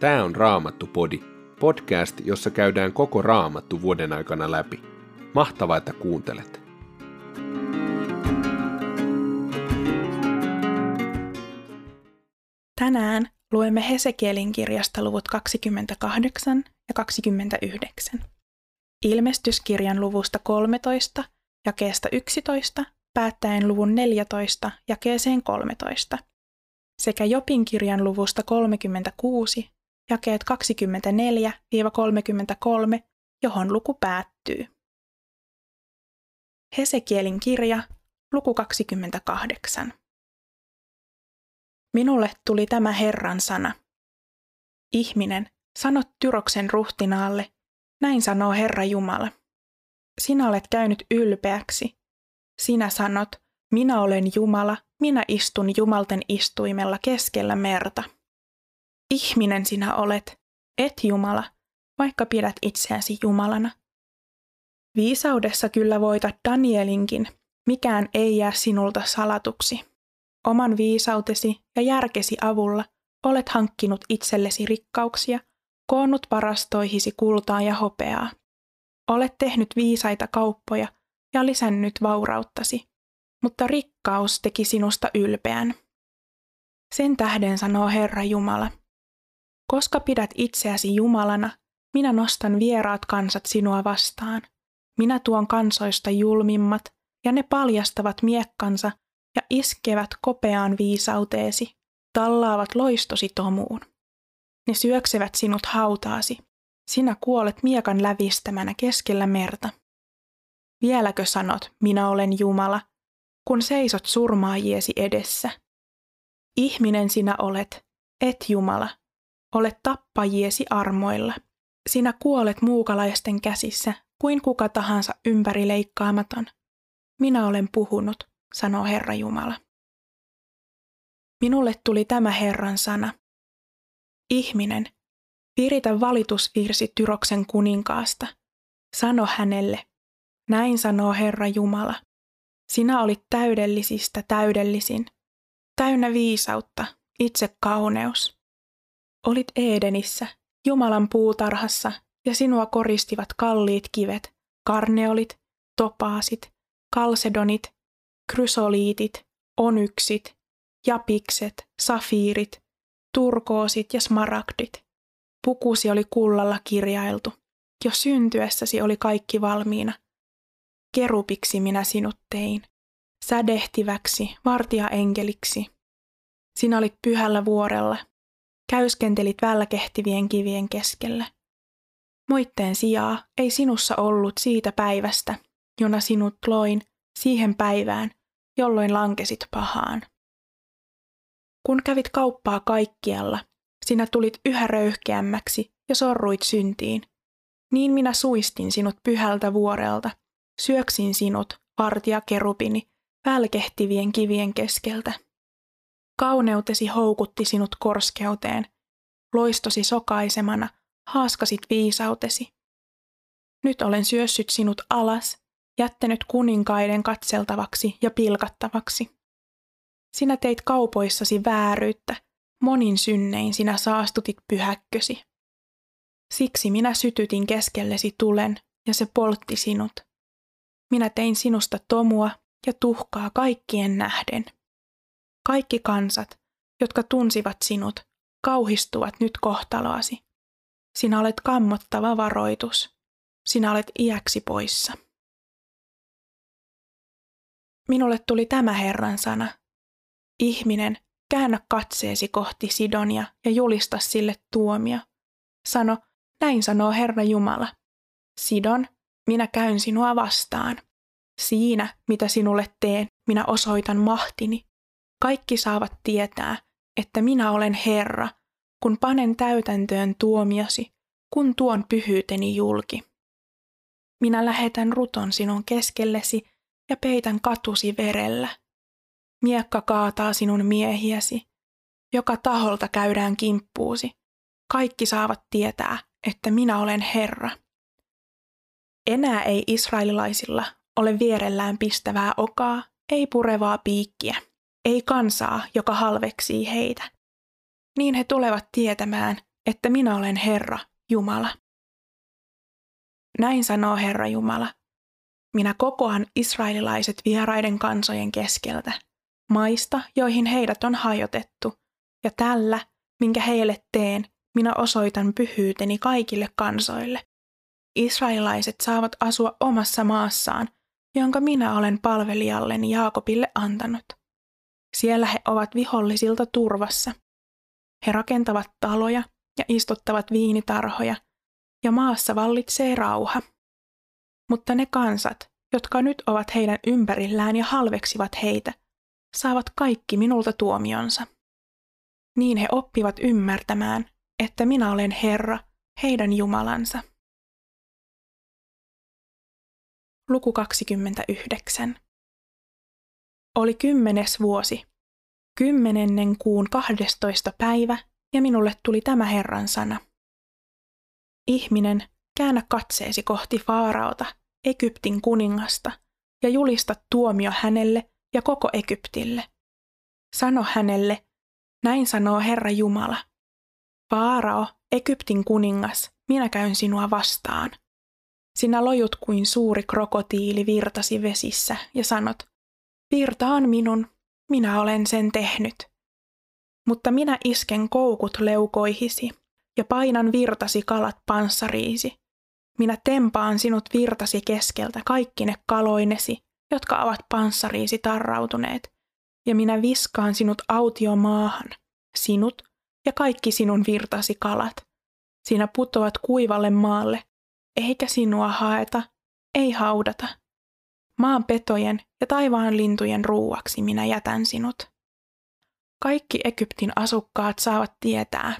Tämä on Raamattu-podi, podcast, jossa käydään koko Raamattu vuoden aikana läpi. Mahtavaa, että kuuntelet! Tänään luemme Hesekielin kirjasta luvut 28 ja 29. Ilmestyskirjan luvusta 13 jakeesta 11 päättäen luvun 14 jakeeseen 13 sekä Jopin kirjan luvusta 36 jakeet 24-33, johon luku päättyy. Hesekielin kirja, luku 28. Minulle tuli tämä Herran sana. Ihminen, sanot Tyroksen ruhtinaalle, näin sanoo Herra Jumala. Sinä olet käynyt ylpeäksi. Sinä sanot, minä olen Jumala, minä istun Jumalten istuimella keskellä merta. Ihminen sinä olet, et Jumala, vaikka pidät itseäsi Jumalana. Viisaudessa kyllä voitat Danielinkin, mikään ei jää sinulta salatuksi. Oman viisautesi ja järkesi avulla olet hankkinut itsellesi rikkauksia, koonnut varastoihisi kultaa ja hopeaa. Olet tehnyt viisaita kauppoja ja lisännyt vaurauttasi, mutta rikkaus teki sinusta ylpeän. Sen tähden sanoo Herra Jumala, koska pidät itseäsi Jumalana, minä nostan vieraat kansat sinua vastaan. Minä tuon kansoista julmimmat, ja ne paljastavat miekkansa ja iskevät kopeaan viisauteesi, tallaavat loistosi tomuun. Ne syöksevät sinut hautaasi. Sinä kuolet miekan lävistämänä keskellä merta. Vieläkö sanot, minä olen Jumala, kun seisot surmaajiesi edessä? Ihminen sinä olet, et Jumala, Olet tappajiesi armoilla. Sinä kuolet muukalaisten käsissä kuin kuka tahansa ympärileikkaamaton. Minä olen puhunut, sanoo Herra Jumala. Minulle tuli tämä Herran sana. Ihminen, viritä valitusvirsi Tyroksen kuninkaasta. Sano hänelle, näin sanoo Herra Jumala. Sinä olit täydellisistä täydellisin, täynnä viisautta, itse kauneus. Olit Edenissä, Jumalan puutarhassa, ja sinua koristivat kalliit kivet, karneolit, topaasit, kalsedonit, krysoliitit, onyksit, japikset, safiirit, turkoosit ja smaragdit. Pukusi oli kullalla kirjailtu. Jo syntyessäsi oli kaikki valmiina. Kerupiksi minä sinut tein. Sädehtiväksi, vartijaenkeliksi. Sinä olit pyhällä vuorella, käyskentelit välkehtivien kivien keskellä. Moitteen sijaa ei sinussa ollut siitä päivästä, jona sinut loin, siihen päivään, jolloin lankesit pahaan. Kun kävit kauppaa kaikkialla, sinä tulit yhä röyhkeämmäksi ja sorruit syntiin. Niin minä suistin sinut pyhältä vuorelta, syöksin sinut, vartija kerupini, välkehtivien kivien keskeltä. Kauneutesi houkutti sinut korskeuteen, loistosi sokaisemana, haaskasit viisautesi. Nyt olen syössyt sinut alas, jättänyt kuninkaiden katseltavaksi ja pilkattavaksi. Sinä teit kaupoissasi vääryyttä, monin synnein sinä saastutit pyhäkkösi. Siksi minä sytytin keskellesi tulen, ja se poltti sinut. Minä tein sinusta tomua ja tuhkaa kaikkien nähden. Kaikki kansat, jotka tunsivat sinut, kauhistuvat nyt kohtaloasi. Sinä olet kammottava varoitus. Sinä olet iäksi poissa. Minulle tuli tämä Herran sana. Ihminen, käännä katseesi kohti Sidonia ja julista sille tuomio. Sano, näin sanoo Herra Jumala. Sidon, minä käyn sinua vastaan. Siinä, mitä sinulle teen, minä osoitan mahtini. Kaikki saavat tietää, että minä olen Herra, kun panen täytäntöön tuomiosi, kun tuon pyhyyteni julki. Minä lähetän ruton sinun keskellesi ja peitän katusi verellä. Miekka kaataa sinun miehiäsi. Joka taholta käydään kimppuusi. Kaikki saavat tietää, että minä olen Herra. Enää ei israelilaisilla ole vierellään pistävää okaa, ei purevaa piikkiä ei kansaa, joka halveksii heitä. Niin he tulevat tietämään, että minä olen Herra, Jumala. Näin sanoo Herra Jumala. Minä kokoan israelilaiset vieraiden kansojen keskeltä, maista, joihin heidät on hajotettu, ja tällä, minkä heille teen, minä osoitan pyhyyteni kaikille kansoille. Israelilaiset saavat asua omassa maassaan, jonka minä olen palvelijalleni Jaakobille antanut. Siellä he ovat vihollisilta turvassa. He rakentavat taloja ja istuttavat viinitarhoja, ja maassa vallitsee rauha. Mutta ne kansat, jotka nyt ovat heidän ympärillään ja halveksivat heitä, saavat kaikki minulta tuomionsa. Niin he oppivat ymmärtämään, että minä olen Herra, heidän Jumalansa. Luku 29. Oli kymmenes vuosi, kymmenennen kuun kahdestoista päivä, ja minulle tuli tämä Herran sana. Ihminen, käännä katseesi kohti Faaraota, Egyptin kuningasta, ja julista tuomio hänelle ja koko Egyptille. Sano hänelle, näin sanoo Herra Jumala. Faarao, Egyptin kuningas, minä käyn sinua vastaan. Sinä lojut kuin suuri krokotiili virtasi vesissä ja sanot, virta on minun, minä olen sen tehnyt. Mutta minä isken koukut leukoihisi ja painan virtasi kalat panssariisi. Minä tempaan sinut virtasi keskeltä kaikki ne kaloinesi, jotka ovat panssariisi tarrautuneet, ja minä viskaan sinut autiomaahan, sinut ja kaikki sinun virtasi kalat. Sinä putoat kuivalle maalle, eikä sinua haeta, ei haudata. Maan petojen ja taivaan lintujen ruuaksi minä jätän sinut. Kaikki Egyptin asukkaat saavat tietää,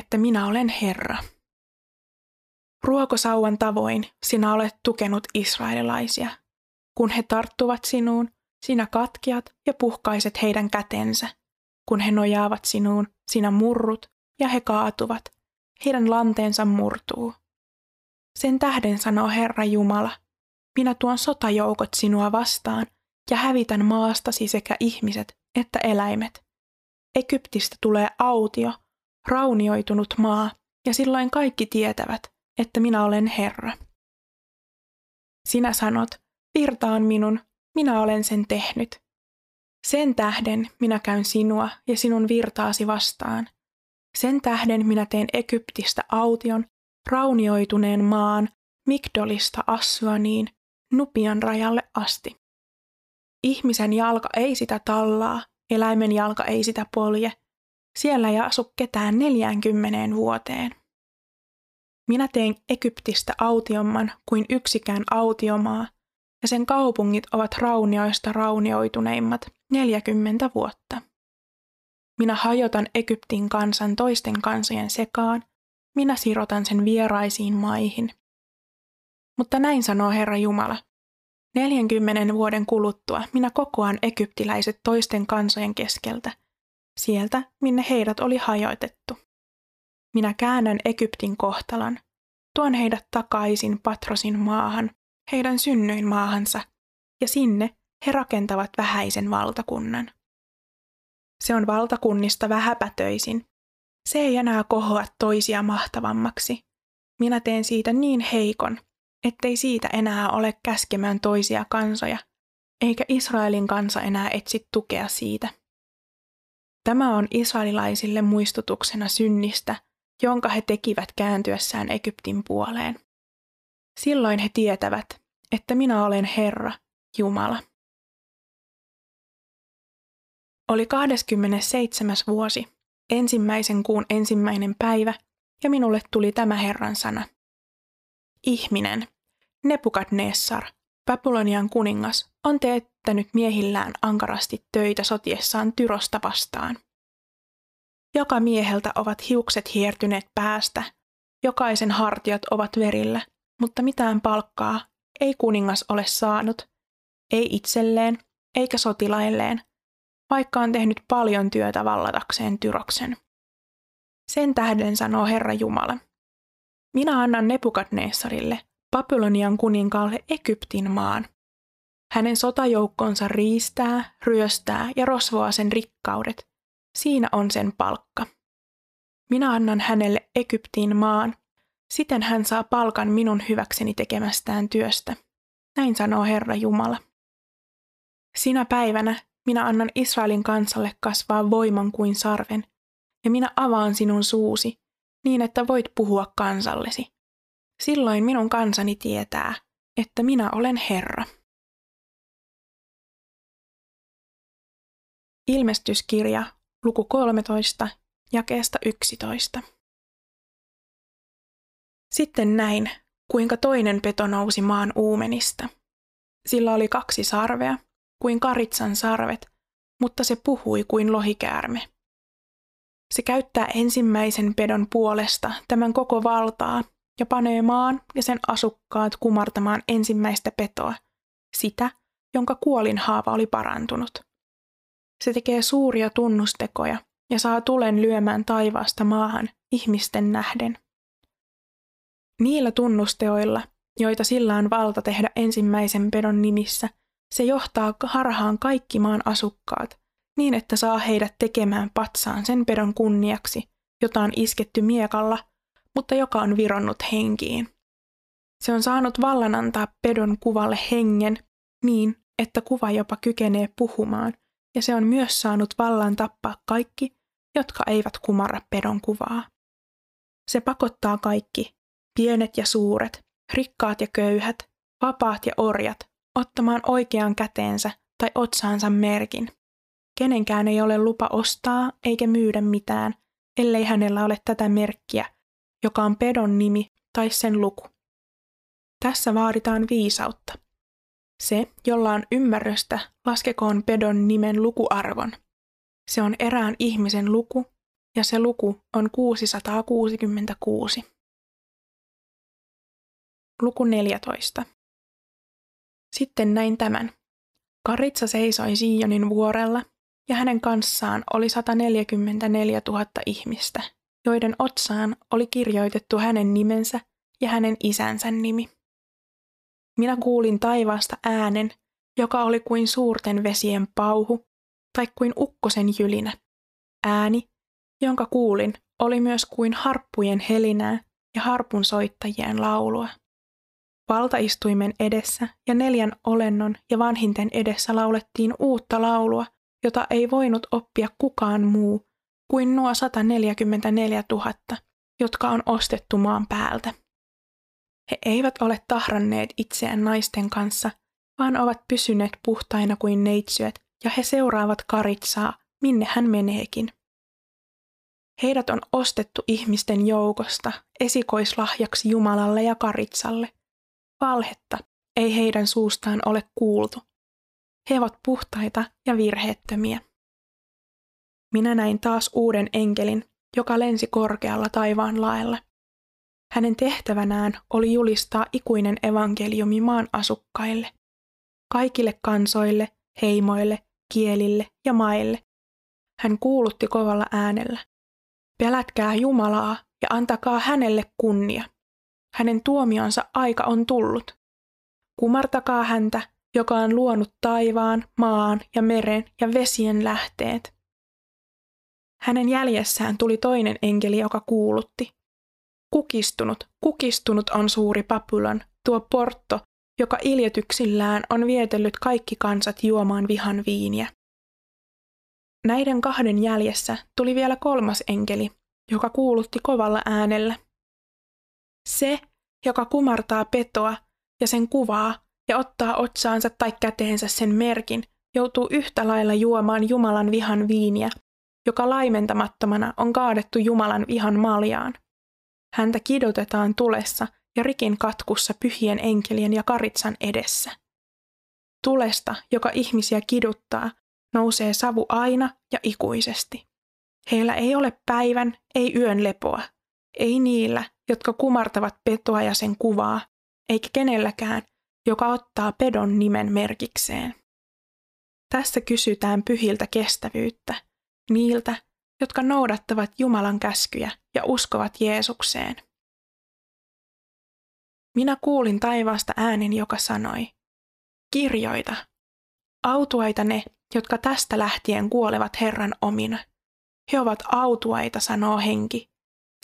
että minä olen Herra. Ruokosauvan tavoin sinä olet tukenut israelilaisia. Kun he tarttuvat sinuun, sinä katkiat ja puhkaiset heidän kätensä. Kun he nojaavat sinuun, sinä murrut ja he kaatuvat. Heidän lanteensa murtuu. Sen tähden sanoo Herra Jumala, minä tuon sotajoukot sinua vastaan ja hävitän maastasi sekä ihmiset että eläimet. Egyptistä tulee autio, raunioitunut maa, ja silloin kaikki tietävät, että minä olen Herra. Sinä sanot, virta on minun, minä olen sen tehnyt. Sen tähden minä käyn sinua ja sinun virtaasi vastaan. Sen tähden minä teen Egyptistä aution, raunioituneen maan, Migdolista Assuaniin, Nupian rajalle asti. Ihmisen jalka ei sitä tallaa, eläimen jalka ei sitä polje. Siellä ei asu ketään neljäänkymmeneen vuoteen. Minä tein Egyptistä autiomman kuin yksikään autiomaa, ja sen kaupungit ovat raunioista raunioituneimmat neljäkymmentä vuotta. Minä hajotan Egyptin kansan toisten kansojen sekaan, minä sirotan sen vieraisiin maihin. Mutta näin sanoo Herra Jumala. Neljänkymmenen vuoden kuluttua minä kokoan egyptiläiset toisten kansojen keskeltä, sieltä minne heidät oli hajoitettu. Minä käännän Egyptin kohtalon, tuon heidät takaisin Patrosin maahan, heidän synnyin maahansa, ja sinne he rakentavat vähäisen valtakunnan. Se on valtakunnista vähäpätöisin. Se ei enää kohoa toisia mahtavammaksi. Minä teen siitä niin heikon, ettei siitä enää ole käskemään toisia kansoja, eikä Israelin kansa enää etsi tukea siitä. Tämä on israelilaisille muistutuksena synnistä, jonka he tekivät kääntyessään Egyptin puoleen. Silloin he tietävät, että minä olen Herra, Jumala. Oli 27. vuosi, ensimmäisen kuun ensimmäinen päivä, ja minulle tuli tämä Herran sana. Ihminen, Nebukadnessar, Babylonian kuningas, on teettänyt miehillään ankarasti töitä sotiessaan Tyrosta vastaan. Joka mieheltä ovat hiukset hiertyneet päästä, jokaisen hartiat ovat verillä, mutta mitään palkkaa ei kuningas ole saanut, ei itselleen eikä sotilailleen, vaikka on tehnyt paljon työtä vallatakseen Tyroksen. Sen tähden sanoo Herra Jumala. Minä annan Nebukadnessarille, Babylonian kuninkaalle Egyptin maan. Hänen sotajoukkonsa riistää, ryöstää ja rosvoaa sen rikkaudet. Siinä on sen palkka. minä annan hänelle Egyptiin maan. Siten hän saa palkan minun hyväkseni tekemästään työstä. Näin sanoo Herra Jumala. Sinä päivänä minä annan Israelin kansalle kasvaa voiman kuin sarven, ja minä avaan sinun suusi, niin että voit puhua kansallesi. Silloin minun kansani tietää, että minä olen Herra. Ilmestyskirja, luku 13, jakeesta 11. Sitten näin, kuinka toinen peto nousi maan uumenista. Sillä oli kaksi sarvea, kuin karitsan sarvet, mutta se puhui kuin lohikäärme. Se käyttää ensimmäisen pedon puolesta tämän koko valtaa ja panee maan ja sen asukkaat kumartamaan ensimmäistä petoa, sitä, jonka kuolin haava oli parantunut. Se tekee suuria tunnustekoja ja saa tulen lyömään taivaasta maahan ihmisten nähden. Niillä tunnusteoilla, joita sillä on valta tehdä ensimmäisen pedon nimissä, se johtaa harhaan kaikki maan asukkaat, niin että saa heidät tekemään patsaan sen pedon kunniaksi, jota on isketty miekalla, mutta joka on vironnut henkiin. Se on saanut vallan antaa pedon kuvalle hengen niin, että kuva jopa kykenee puhumaan, ja se on myös saanut vallan tappaa kaikki, jotka eivät kumarra pedon kuvaa. Se pakottaa kaikki, pienet ja suuret, rikkaat ja köyhät, vapaat ja orjat, ottamaan oikean käteensä tai otsaansa merkin. Kenenkään ei ole lupa ostaa eikä myydä mitään, ellei hänellä ole tätä merkkiä, joka on pedon nimi tai sen luku. Tässä vaaditaan viisautta. Se, jolla on ymmärrystä, laskekoon pedon nimen lukuarvon. Se on erään ihmisen luku, ja se luku on 666. Luku 14. Sitten näin tämän. Karitsa seisoi Sionin vuorella, ja hänen kanssaan oli 144 000 ihmistä, joiden otsaan oli kirjoitettu hänen nimensä ja hänen isänsä nimi. Minä kuulin taivaasta äänen, joka oli kuin suurten vesien pauhu tai kuin ukkosen jylinä. Ääni, jonka kuulin, oli myös kuin harppujen helinää ja harpun soittajien laulua. Valtaistuimen edessä ja neljän olennon ja vanhinten edessä laulettiin uutta laulua, jota ei voinut oppia kukaan muu kuin nuo 144 000, jotka on ostettu maan päältä. He eivät ole tahranneet itseään naisten kanssa, vaan ovat pysyneet puhtaina kuin neitsyöt, ja he seuraavat karitsaa, minne hän meneekin. Heidät on ostettu ihmisten joukosta esikoislahjaksi Jumalalle ja karitsalle. Valhetta ei heidän suustaan ole kuultu. He ovat puhtaita ja virheettömiä. Minä näin taas uuden enkelin, joka lensi korkealla taivaan laella. Hänen tehtävänään oli julistaa ikuinen evankeliumi maan asukkaille, kaikille kansoille, heimoille, kielille ja maille. Hän kuulutti kovalla äänellä. Pelätkää Jumalaa ja antakaa hänelle kunnia. Hänen tuomionsa aika on tullut. Kumartakaa häntä, joka on luonut taivaan, maan ja meren ja vesien lähteet. Hänen jäljessään tuli toinen enkeli, joka kuulutti. Kukistunut, kukistunut on suuri Papylon, tuo portto, joka iljetyksillään on vietellyt kaikki kansat juomaan vihan viiniä. Näiden kahden jäljessä tuli vielä kolmas enkeli, joka kuulutti kovalla äänellä. Se, joka kumartaa petoa ja sen kuvaa ja ottaa otsaansa tai käteensä sen merkin, joutuu yhtä lailla juomaan Jumalan vihan viiniä, joka laimentamattomana on kaadettu Jumalan vihan maljaan. Häntä kidotetaan tulessa ja rikin katkussa pyhien enkelien ja karitsan edessä. Tulesta, joka ihmisiä kiduttaa, nousee savu aina ja ikuisesti. Heillä ei ole päivän, ei yön lepoa, ei niillä, jotka kumartavat petoa ja sen kuvaa, eikä kenelläkään, joka ottaa pedon nimen merkikseen. Tässä kysytään pyhiltä kestävyyttä, niiltä, jotka noudattavat Jumalan käskyjä ja uskovat Jeesukseen. Minä kuulin taivaasta äänen, joka sanoi, kirjoita, autuaita ne, jotka tästä lähtien kuolevat Herran omina. He ovat autuaita, sanoo henki,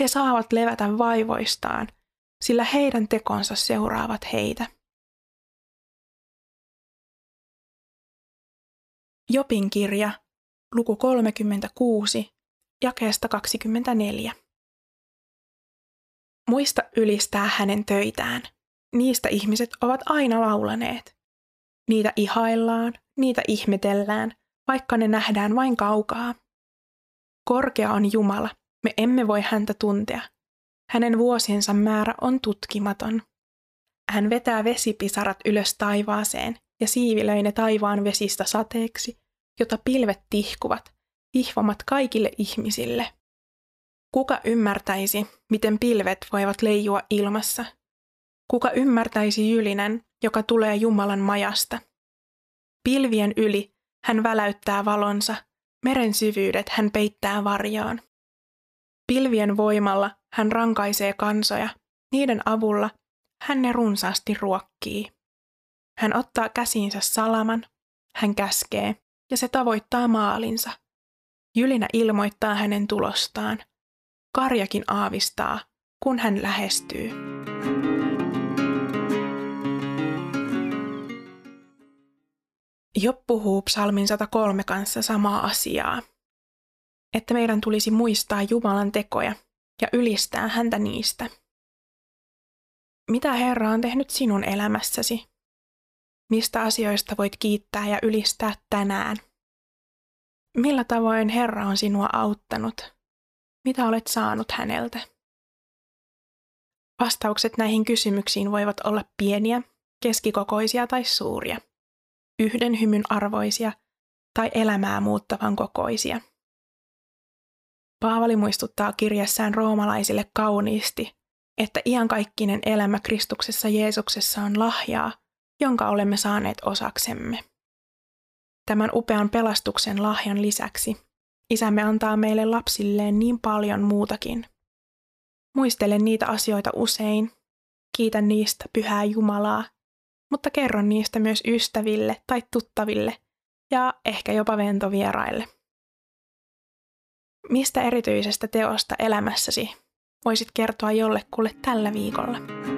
He saavat levätä vaivoistaan, sillä heidän tekonsa seuraavat heitä. Jopin kirja, luku 36, jakeesta 24. Muista ylistää hänen töitään. Niistä ihmiset ovat aina laulaneet. Niitä ihaillaan, niitä ihmetellään, vaikka ne nähdään vain kaukaa. Korkea on Jumala, me emme voi häntä tuntea. Hänen vuosiensa määrä on tutkimaton. Hän vetää vesipisarat ylös taivaaseen ja siivilöi ne taivaan vesistä sateeksi, jota pilvet tihkuvat, ihvamat kaikille ihmisille. Kuka ymmärtäisi, miten pilvet voivat leijua ilmassa? Kuka ymmärtäisi jylinen, joka tulee Jumalan majasta? Pilvien yli hän väläyttää valonsa, meren syvyydet hän peittää varjoon. Pilvien voimalla hän rankaisee kansoja, niiden avulla hän ne runsaasti ruokkii. Hän ottaa käsiinsä salaman, hän käskee, ja se tavoittaa maalinsa. Jylinä ilmoittaa hänen tulostaan. Karjakin aavistaa, kun hän lähestyy. Job puhuu psalmin 103 kanssa samaa asiaa. Että meidän tulisi muistaa Jumalan tekoja ja ylistää häntä niistä. Mitä Herra on tehnyt sinun elämässäsi? Mistä asioista voit kiittää ja ylistää tänään? Millä tavoin Herra on sinua auttanut? Mitä olet saanut häneltä? Vastaukset näihin kysymyksiin voivat olla pieniä, keskikokoisia tai suuria, yhden hymyn arvoisia tai elämää muuttavan kokoisia. Paavali muistuttaa kirjassaan roomalaisille kauniisti, että iankaikkinen elämä Kristuksessa Jeesuksessa on lahjaa, jonka olemme saaneet osaksemme. Tämän upean pelastuksen lahjan lisäksi isämme antaa meille lapsilleen niin paljon muutakin. Muistelen niitä asioita usein, kiitän niistä pyhää Jumalaa, mutta kerron niistä myös ystäville tai tuttaville ja ehkä jopa ventovieraille. Mistä erityisestä teosta elämässäsi voisit kertoa jollekulle tällä viikolla?